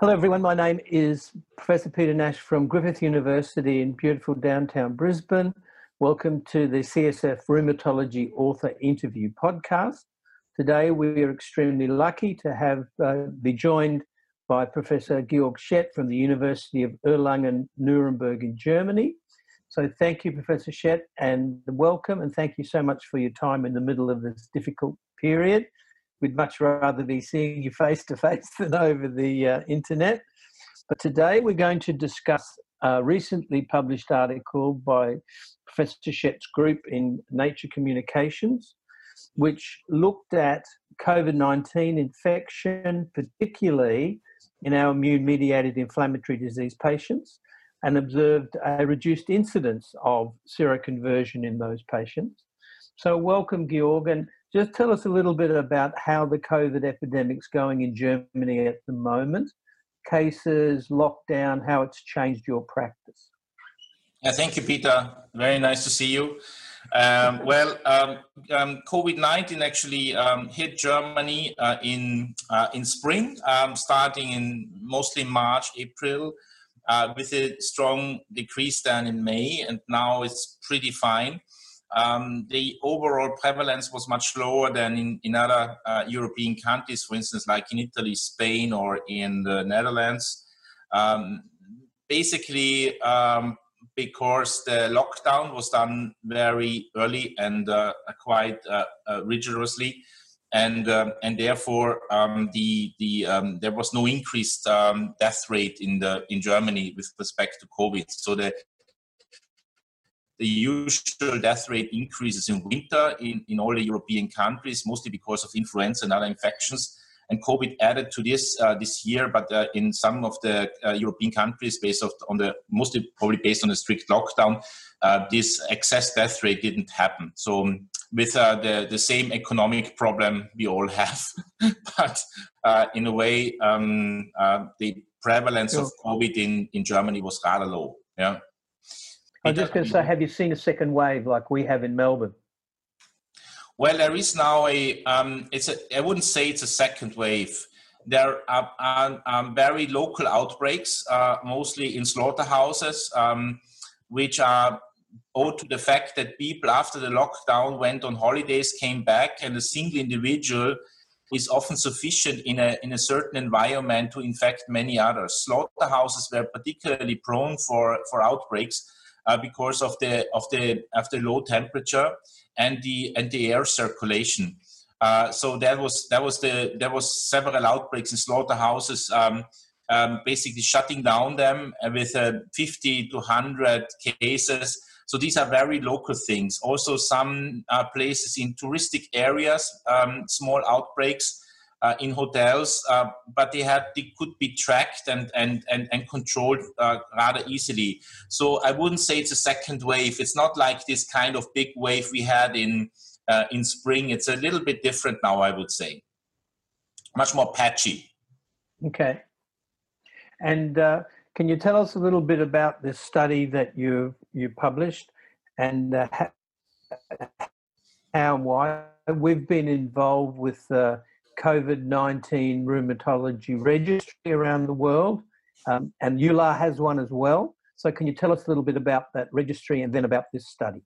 Hello, everyone. My name is Professor Peter Nash from Griffith University in beautiful downtown Brisbane. Welcome to the CSF Rheumatology Author Interview Podcast. Today, we are extremely lucky to have uh, be joined by Professor Georg Schett from the University of Erlangen Nuremberg in Germany. So, thank you, Professor Schett, and welcome, and thank you so much for your time in the middle of this difficult period. We'd much rather be seeing you face to face than over the uh, internet. But today we're going to discuss a recently published article by Professor Schett's group in Nature Communications, which looked at COVID 19 infection, particularly in our immune mediated inflammatory disease patients, and observed a reduced incidence of seroconversion in those patients. So, welcome, Georg. And just tell us a little bit about how the COVID epidemic's going in Germany at the moment, cases, lockdown, how it's changed your practice. Yeah, thank you, Peter. Very nice to see you. Um, well, um, um, COVID nineteen actually um, hit Germany uh, in uh, in spring, um, starting in mostly March, April, uh, with a strong decrease then in May, and now it's pretty fine um, the overall prevalence was much lower than in, in other uh, European countries, for instance, like in Italy, Spain, or in the Netherlands. Um, basically, um, because the lockdown was done very early and uh, quite uh, uh rigorously, and um, and therefore um, the the um, there was no increased death rate in the in Germany with respect to COVID. So the the usual death rate increases in winter in, in all the European countries, mostly because of influenza and other infections. And COVID added to this uh, this year, but uh, in some of the uh, European countries, based on the mostly probably based on the strict lockdown, uh, this excess death rate didn't happen. So um, with uh, the the same economic problem we all have, but uh, in a way, um, the prevalence sure. of COVID in in Germany was rather low. Yeah. I'm just going to say, have you seen a second wave like we have in Melbourne? Well, there is now a. Um, it's a. I wouldn't say it's a second wave. There are, are um, very local outbreaks, uh, mostly in slaughterhouses, um, which are owed to the fact that people after the lockdown went on holidays, came back, and a single individual is often sufficient in a in a certain environment to infect many others. Slaughterhouses were particularly prone for for outbreaks uh, because of the of the of the low temperature and the and the air circulation. Uh, so that was that was the there was several outbreaks in slaughterhouses. Um, um, basically shutting down them with uh, 50 to 100 cases. So these are very local things. Also, some uh, places in touristic areas, um, small outbreaks uh, in hotels, uh, but they had they could be tracked and and and, and controlled uh, rather easily. So I wouldn't say it's a second wave. It's not like this kind of big wave we had in uh, in spring. It's a little bit different now. I would say, much more patchy. Okay, and uh, can you tell us a little bit about this study that you you published and uh, how and why we've been involved with COVID 19 rheumatology registry around the world, um, and EULAR has one as well. So, can you tell us a little bit about that registry and then about this study?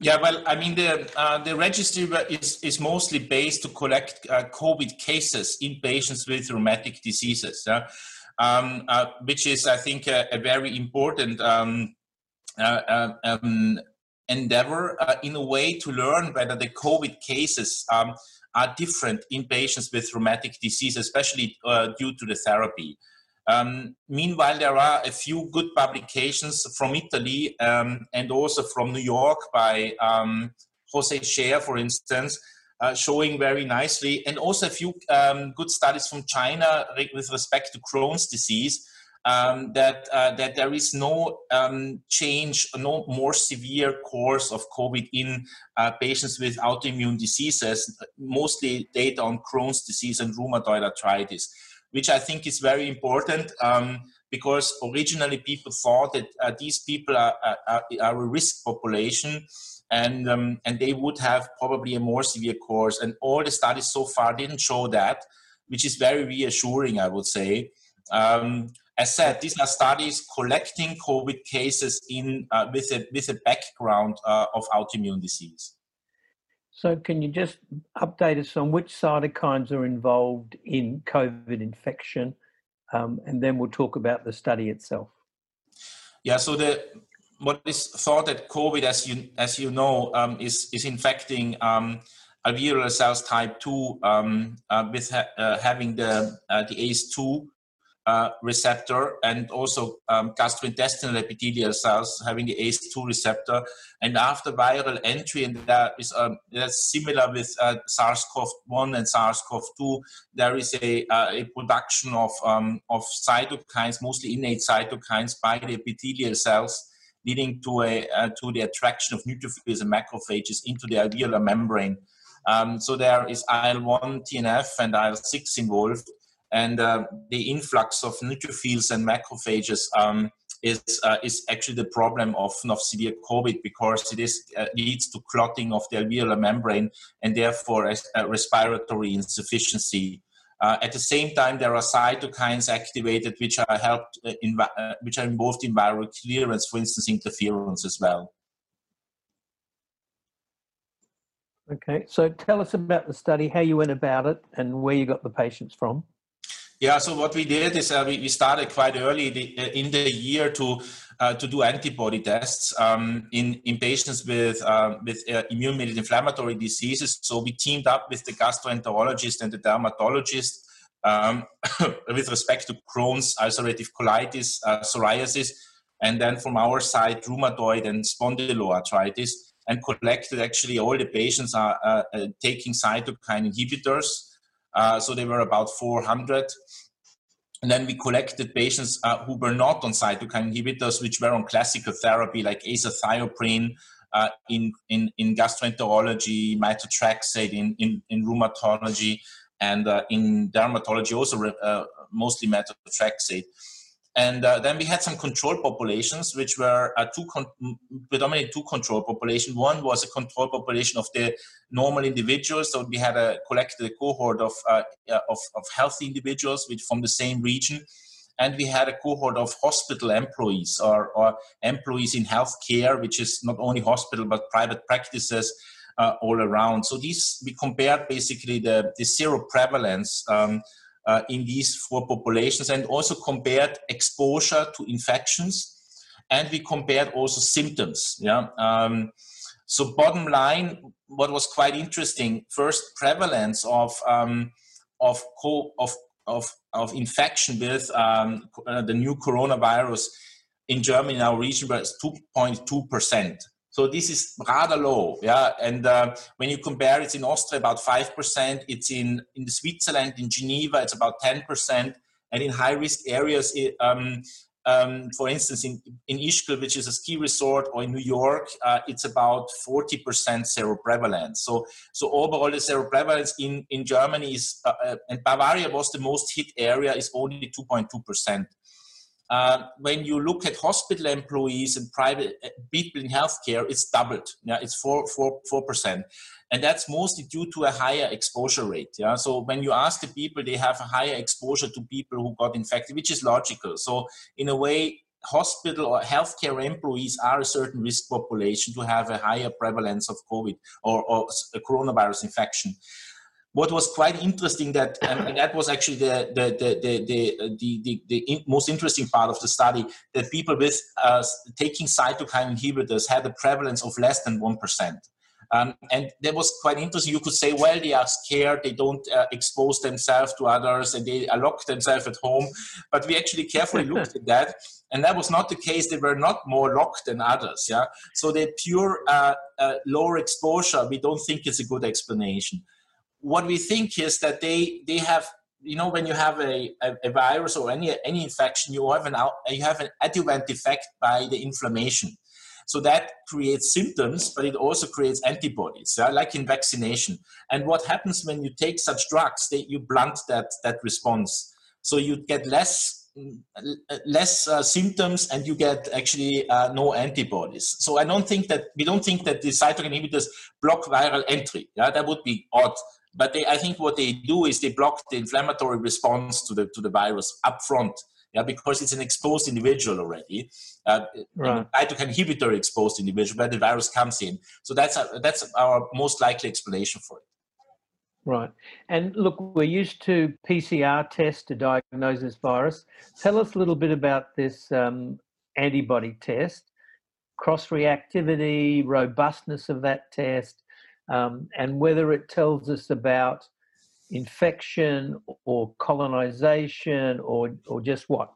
Yeah, well, I mean, the uh, the registry is is mostly based to collect uh, COVID cases in patients with rheumatic diseases, um, uh, which is, I think, a, a very important um, uh, uh, um, endeavor uh, in a way to learn whether the COVID cases um, are different in patients with rheumatic disease, especially uh, due to the therapy. Um, meanwhile, there are a few good publications from Italy um, and also from New York by um, Jose Scher, for instance, uh, showing very nicely, and also a few um, good studies from China with respect to Crohn's disease, um, that uh, that there is no um, change, no more severe course of COVID in uh, patients with autoimmune diseases, mostly data on Crohn's disease and rheumatoid arthritis, which I think is very important. Um, because originally people thought that uh, these people are, are, are, a risk population and, um, and they would have probably a more severe course. And all the studies so far didn't show that. which is very reassuring, I would say. Um, as said, these are studies collecting COVID cases in uh, with a with a background uh, of autoimmune disease. So, can you just update us on which cytokines are involved in COVID infection, um, and then we'll talk about the study itself. Yeah. So the what is thought that COVID, as you as you know, um, is is infecting um, alveolar cells type two um, uh, with ha- uh, having the uh, the ACE2 uh, receptor and also um, gastrointestinal epithelial cells having the ACE2 receptor. And after viral entry, and that is um, that's similar with uh, SARS-CoV-1 and SARS-CoV-2, there is a, uh, a production of, um, of cytokines, mostly innate cytokines, by the epithelial cells, leading to, a, uh, to the attraction of neutrophils and macrophages into the alveolar membrane. Um, so there is IL-1, TNF, and IL-6 involved and uh, the influx of neutrophils and macrophages um, is uh, is actually the problem of, of severe COVID because it is uh, leads to clotting of the alveolar membrane and therefore a, respiratory insufficiency. Uh, at the same time, there are cytokines activated which are helped uh, in, uh, which are involved in viral clearance, for instance, interferons as well. Okay, so tell us about the study, how you went about it, and where you got the patients from. Yeah, so what we did is uh, we, we started quite early the, uh, in the year to uh, to do antibody tests um, in in patients with uh, with uh, immune-mediated inflammatory diseases. So we teamed up with the gastroenterologist and the dermatologist um, with respect to Crohn's, ulcerative colitis, uh, psoriasis, and then from our side, rheumatoid and spondyloarthritis, and collected actually all the patients are taking cytokine inhibitors. Uh, so they were about 400. And then we collected patients uh, who were not on cytokine inhibitors, which were on classical therapy like azathioprine uh, in, in, in gastroenterology, methotrexate in, in, in rheumatology, and uh, in dermatology also uh, mostly methotrexate. And uh, then we had some control populations, which were uh, two con- predominantly two control populations. One was a control population of the normal individuals. So we had a collected cohort of, uh, of, of healthy individuals from the same region. And we had a cohort of hospital employees or, or employees in healthcare, which is not only hospital but private practices uh, all around. So these we compared basically the, the seroprevalence. Um, uh, in these four populations and also compared exposure to infections. And we compared also symptoms yeah. Um, so bottom line what was quite interesting first prevalence of um, of, co- of of of infection with um, uh, the new coronavirus in Germany in our region was 2.2 percent so this is rather low, yeah. And uh, when you compare, it's in Austria about five percent. It's in in Switzerland, in Geneva, it's about ten percent, and in high risk areas, it, um, um, for instance, in in Ischgl, which is a ski resort, or in New York, uh, it's about forty percent seroprevalence. So so overall, the seroprevalence in in Germany is uh, uh and Bavaria was the most hit area is only two point two percent. Uh, when you look at hospital employees and private uh, people in healthcare, it's doubled. Yeah, it's four, four, four percent, and that's mostly due to a higher exposure rate. Yeah, so when you ask the people, they have a higher exposure to people who got infected, which is logical. So in a way, hospital or healthcare employees are a certain risk population to have a higher prevalence of COVID or, or coronavirus infection what was quite interesting that and, that was actually the the the the, the, the, the in, most interesting part of the study that people with uh, taking cytokine inhibitors had a prevalence of less than one percent. Um, and that was quite interesting. You could say, well, they are scared, they don't uh, expose themselves to others, and they lock themselves at home. But we actually carefully looked at that, and that was not the case. They were not more locked than others. Yeah, so the pure uh, uh, lower exposure, we don't think is a good explanation what we think is that they they have you know when you have a, a, a, virus or any any infection you have an you have an adjuvant effect by the inflammation. So that creates symptoms but it also creates antibodies yeah, like in vaccination. And what happens when you take such drugs they, you blunt that that response. So you get less less uh, symptoms and you get actually uh, no antibodies. So i don't think that we don't think that the cytokine inhibitors block viral entry yeah that would be odd but they, I think what they do is they block the inflammatory response to the to the virus upfront. Yeah, because it's an exposed individual already, uh, right. cytokine inhibitor exposed individual, where the virus comes in. So that's a, that's our most likely explanation for it. Right. And look, we're used to PCR tests to diagnose this virus. Tell us a little bit about this um, antibody test, cross reactivity, robustness of that test, um, and whether it tells us about infection or colonization or, or just what?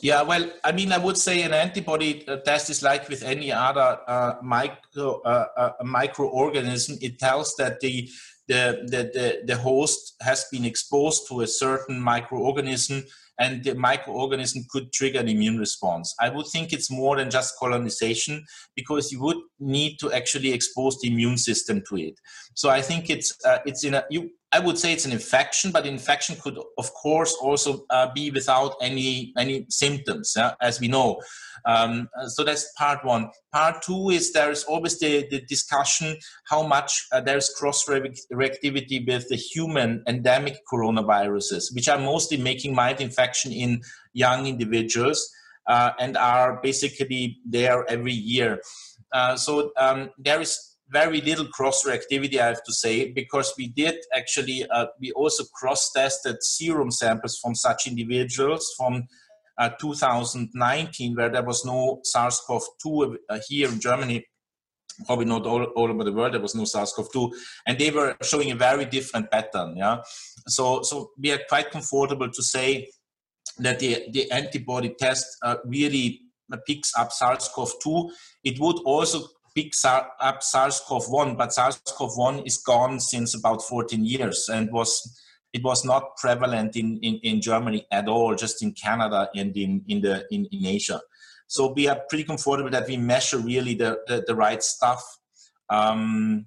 Yeah, well, I mean, I would say an antibody uh, test is like with any other uh, micro uh, uh, microorganism. It tells that the, the the, the the host has been exposed to a certain microorganism and the microorganism could trigger an immune response. I would think it's more than just colonization because you would need to actually expose the immune system to it. So I think it's uh, it's in a you. I would say it's an infection, but infection could, of course, also uh, be without any any symptoms, yeah, as we know. Um, so that's part one. Part two is there is always the, the discussion how much uh, there's cross reactivity with the human endemic coronaviruses, which are mostly making mild infection in young individuals uh, and are basically there every year. Uh, so um, there is very little cross reactivity, I have to say, because we did actually, uh, we also cross tested serum samples from such individuals from uh, 2019, where there was no SARS-CoV-2 uh, here in Germany, probably not all, all over the world, there was no SARS-CoV-2, and they were showing a very different pattern. Yeah, so so we are quite comfortable to say that the the antibody test uh, really picks up SARS-CoV-2. It would also pick up SARS-CoV-1, but SARS-CoV-1 is gone since about 14 years and was it was not prevalent in, in, in Germany at all, just in Canada and in, in, the, in, in Asia. So we are pretty comfortable that we measure really the, the, the right stuff. Um,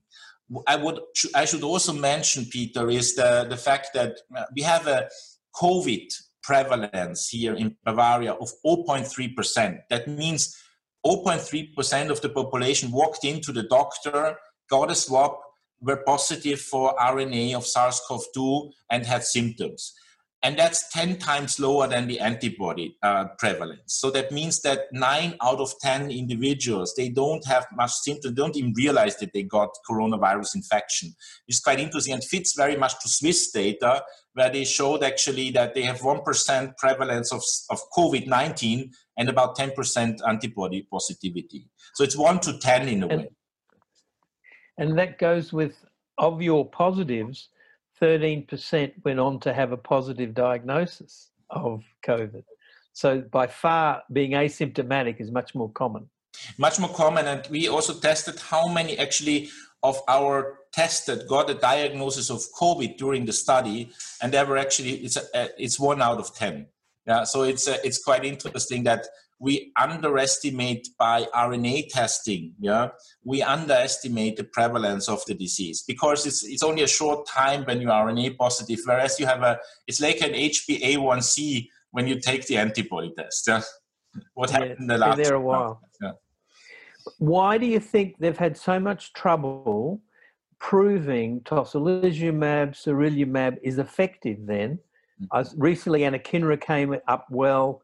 I would I should also mention, Peter, is the, the fact that uh, we have a COVID prevalence here in Bavaria of 0.3%. That means 0.3% of the population walked into the doctor, got a swab, were positive for RNA of SARS CoV 2 and had symptoms. And that's 10 times lower than the antibody uh, prevalence. So that means that nine out of 10 individuals, they don't have much symptoms, don't even realize that they got coronavirus infection. It's quite interesting and fits very much to Swiss data, where they showed actually that they have 1% prevalence of, of COVID 19 and about 10% antibody positivity. So it's 1 to 10 in a way. And that goes with, of your positives, 13% went on to have a positive diagnosis of COVID. So by far, being asymptomatic is much more common. Much more common. And we also tested how many actually of our tested got a diagnosis of COVID during the study. And they were actually, it's, a, it's one out of 10. Yeah, so it's, a, it's quite interesting that we underestimate by RNA testing, yeah, we underestimate the prevalence of the disease because it's, it's only a short time when you are RNA positive, whereas you have a, it's like an HbA1c when you take the antibody test. Yeah? What happened yeah, the last there a while. Yeah. Why do you think they've had so much trouble proving tocilizumab, sarilumab is effective then? Mm-hmm. recently, anakinra came up well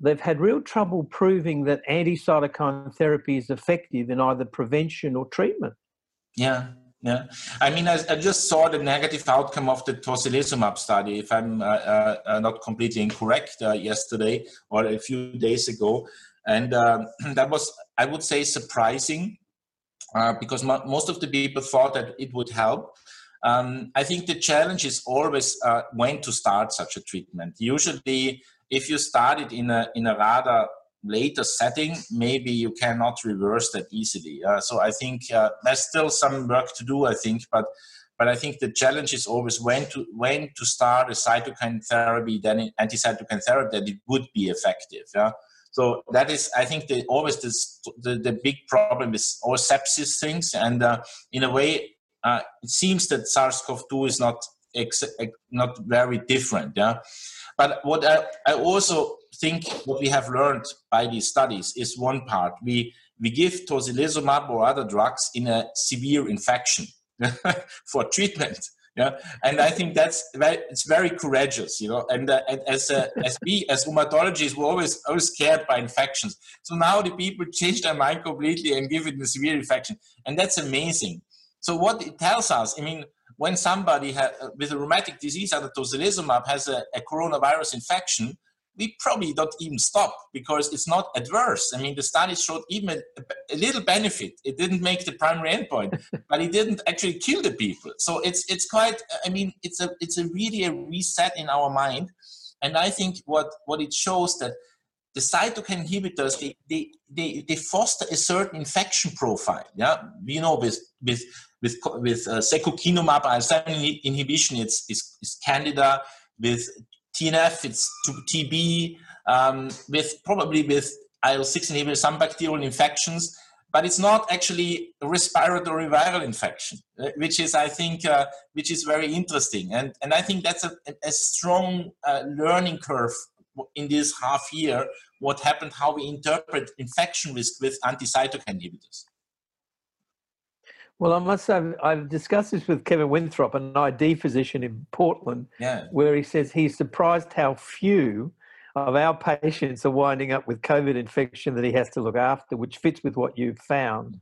they've had real trouble proving that anti-cytokine therapy is effective in either prevention or treatment. Yeah, yeah. I mean, I, I just saw the negative outcome of the tocilizumab study, if I'm uh, uh, uh not completely incorrect, uh, yesterday or a few days ago. And uh, that was, I would say, surprising uh, because mo- most of the people thought that it would help. Um, I think the challenge is always when to start such a treatment. Usually, if you start it in a in a rather later setting, maybe you cannot reverse that easily. Uh, so I think uh, there's still some work to do. I think, but but I think the challenge is always when to when to start a cytokine therapy, then anti-cytokine therapy that it would be effective. Yeah. So that is, I think, the, always this, the the big problem is all sepsis things, and uh, in a way, uh, it seems that SARS-CoV-2 is not ex- not very different. Yeah. But what I, I also think what we have learned by these studies is one part. We, we give tocilizumab or other drugs in a severe infection for treatment. Yeah, and I think that's very, it's very courageous, you know. And, uh, and as uh, as we as rheumatologists, we're always always scared by infections. So now the people change their mind completely and give it a severe infection, and that's amazing. So what it tells us, I mean, when somebody ha- with a rheumatic disease, under tocilizumab, uh, has a, a coronavirus infection, we probably don't even stop because it's not adverse. I mean, the study showed even a, a little benefit. It didn't make the primary endpoint, but it didn't actually kill the people. So it's it's quite. I mean, it's a it's a really a reset in our mind, and I think what what it shows that the cytokine inhibitors they they they, they foster a certain infection profile. Yeah, you know with with with with uh, secukinumab IL-7 inhibition, it's, it's, it's candida. With TNF, it's TB, um, with probably with IL-6 inhibitor, some bacterial infections, but it's not actually respiratory viral infection, uh, which is, I think, uh, which is very interesting. And, and I think that's a, a strong uh, learning curve in this half year, what happened, how we interpret infection risk with anti-cytokine inhibitors. Well, I must say, I've discussed this with Kevin Winthrop, an ID physician in Portland, yeah. where he says he's surprised how few of our patients are winding up with COVID infection that he has to look after, which fits with what you've found.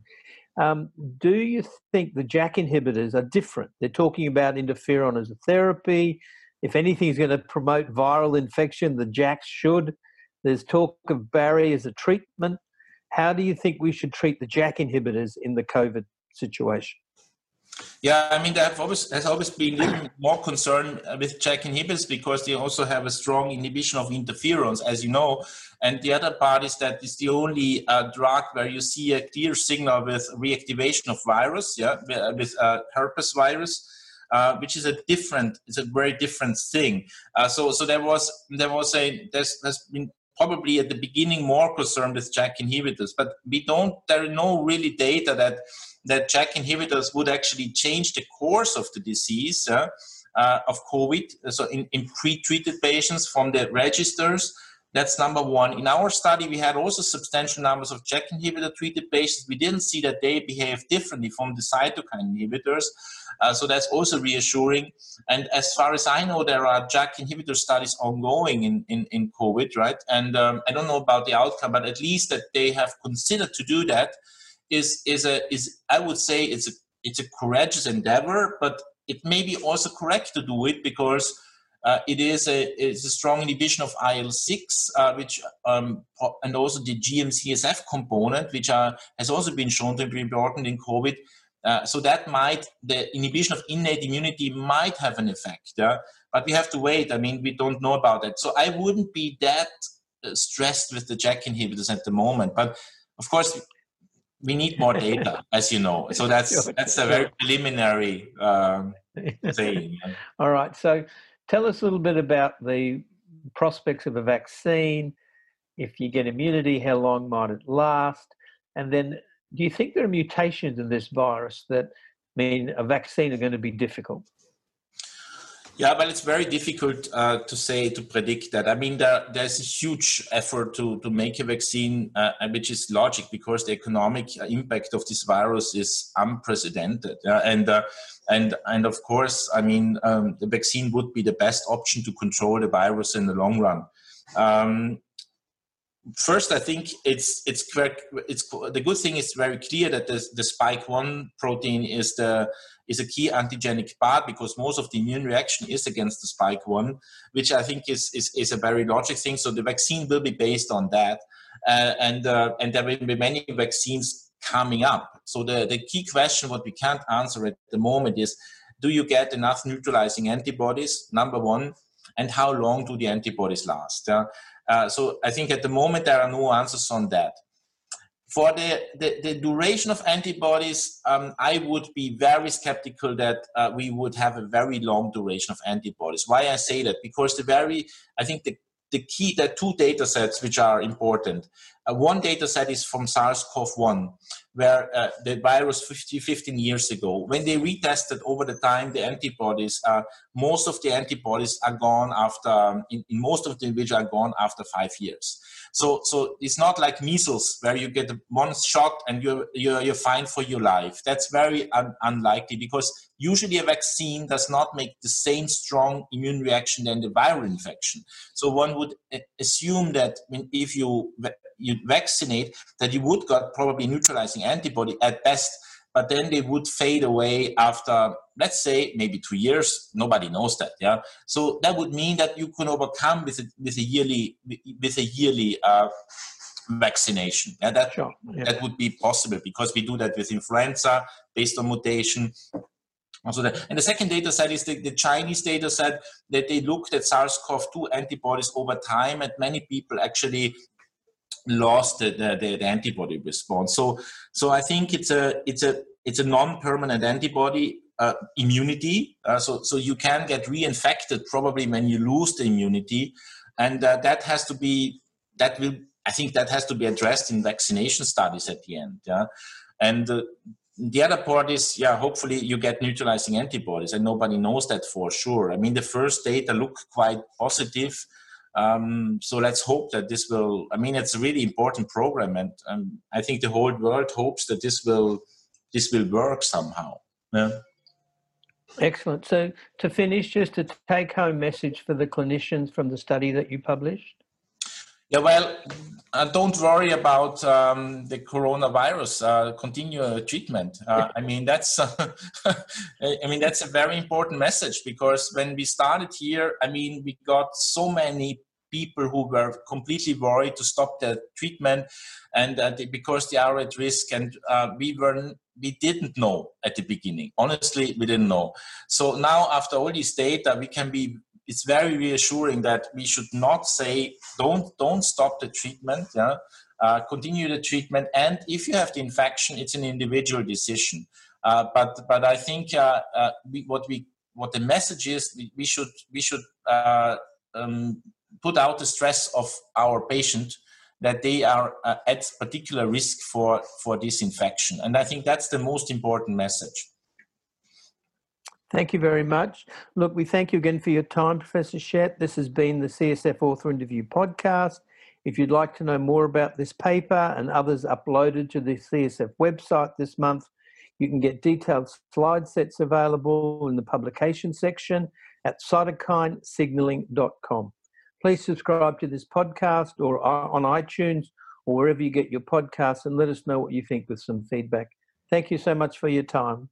Um, do you think the JAK inhibitors are different? They're talking about interferon as a therapy. If anything is going to promote viral infection, the JAKs should. There's talk of Barry as a treatment. How do you think we should treat the JAK inhibitors in the COVID situation? Yeah, I mean, always, has always been a little more concern with JAK inhibitors because they also have a strong inhibition of interferons, as you know. And the other part is that it's the only uh, drug where you see a clear signal with reactivation of virus, yeah, with uh, herpes virus. Uh, which is a different, it's a very different thing. Uh, so, so there was, there was a, there's, there's been probably at the beginning more concern with JAK inhibitors, but we don't, there are no really data that that JAK inhibitors would actually change the course of the disease uh, uh, of COVID. So in, in pre-treated patients from the registers, that's number one. In our study, we had also substantial numbers of JAK inhibitor treated patients. We didn't see that they behave differently from the cytokine inhibitors. Uh, so that's also reassuring. And as far as I know, there are JAK inhibitor studies ongoing in, in, in COVID, right? And um, I don't know about the outcome, but at least that they have considered to do that is is a is I would say it's a it's a courageous endeavor, but it may be also correct to do it because uh, it is a it's a strong inhibition of IL six, uh, which um, and also the GM-CSF component, which are, has also been shown to be important in COVID. Uh, so that might the inhibition of innate immunity might have an effect, yeah? but we have to wait. I mean, we don't know about that. So I wouldn't be that uh, stressed with the JAK inhibitors at the moment. But of course, we need more data, as you know. So that's that's a very preliminary um, thing. All right. So tell us a little bit about the prospects of a vaccine. If you get immunity, how long might it last? And then, do you think there are mutations in this virus that mean a vaccine are going to be difficult? Yeah, but it's very difficult uh, to say to predict that. I mean, there, there's a huge effort to to make a vaccine, uh, which is logic because the economic impact of this virus is unprecedented. And uh, and and of course, I mean, um, the vaccine would be the best option to control the virus in the long run. Um, first, I think it's it's it's the good thing is very clear that the spike one protein is the is a key antigenic part because most of the immune reaction is against the spike one, which I think is is, is a very logic thing. So the vaccine will be based on that, uh, and uh, and there will be many vaccines coming up. So the the key question what we can't answer at the moment is, do you get enough neutralizing antibodies? Number one, and how long do the antibodies last? Uh, uh, so I think at the moment there are no answers on that. For the, the, the duration of antibodies, um, I would be very skeptical that uh, we would have a very long duration of antibodies. Why I say that? Because the very, I think the, the key, there two data sets which are important. Uh, one data set is from SARS-CoV-1, where uh, the virus 50, 15 years ago, when they retested over the time the antibodies, uh, most of the antibodies are gone after, um, in, in, most of the individuals are gone after five years. So, so it's not like measles where you get one shot and you're, you're, you're fine for your life. That's very un- unlikely because usually a vaccine does not make the same strong immune reaction than the viral infection. So one would uh, assume that if you, you vaccinate, that you would got probably neutralizing antibody at best but then they would fade away after let's say maybe two years nobody knows that yeah so that would mean that you can overcome with a, with a yearly with a yearly uh, vaccination yeah that sure. yeah. that would be possible because we do that with influenza based on mutation also that. and the second data set is the, the Chinese data set that they looked at SARS-CoV-2 antibodies over time, and many people actually lost the, the, the, antibody response. So, so I think it's a it's a it's a non-permanent antibody uh, immunity. Uh, so, so you can get reinfected probably when you lose the immunity, and uh, that has to be that will I think that has to be addressed in vaccination studies at the end. Yeah, and uh, the other part is yeah hopefully you get neutralizing antibodies and nobody knows that for sure i mean the first data look quite positive um, so let's hope that this will. I mean, it's a really important program, and um, I think the whole world hopes that this will this will work somehow. Yeah. Excellent. So to finish, just a take-home message for the clinicians from the study that you published. Yeah, well, uh, don't worry about um, the coronavirus. Uh, continue treatment. Uh, I mean, that's uh, I mean that's a very important message because when we started here, I mean, we got so many people who were completely worried to stop the treatment and uh, they, because they are at risk and uh, we were we didn't know at the beginning. Honestly we didn't know. So now after all this data we can be it's very reassuring that we should not say don't don't stop the treatment yeah? Uh, continue the treatment. And if you have the infection it's an individual decision. Uh, but but i think uh, uh, we, what we what the message is we, we should we should um, put out the stress of our patient that they are uh, at particular risk for for this infection and i think that's the most important message Thank you very much. Look, we thank you again for your time, Professor Schett. This has been the CSF Author Interview podcast. If you'd like to know more about this paper and others uploaded to the CSF website this month, you can get detailed slide sets available in the publication section at cytokinesignaling.com. Please subscribe to this podcast or uh, on iTunes or wherever you get your podcasts and let us know what you think with some feedback. Thank you so much for your time.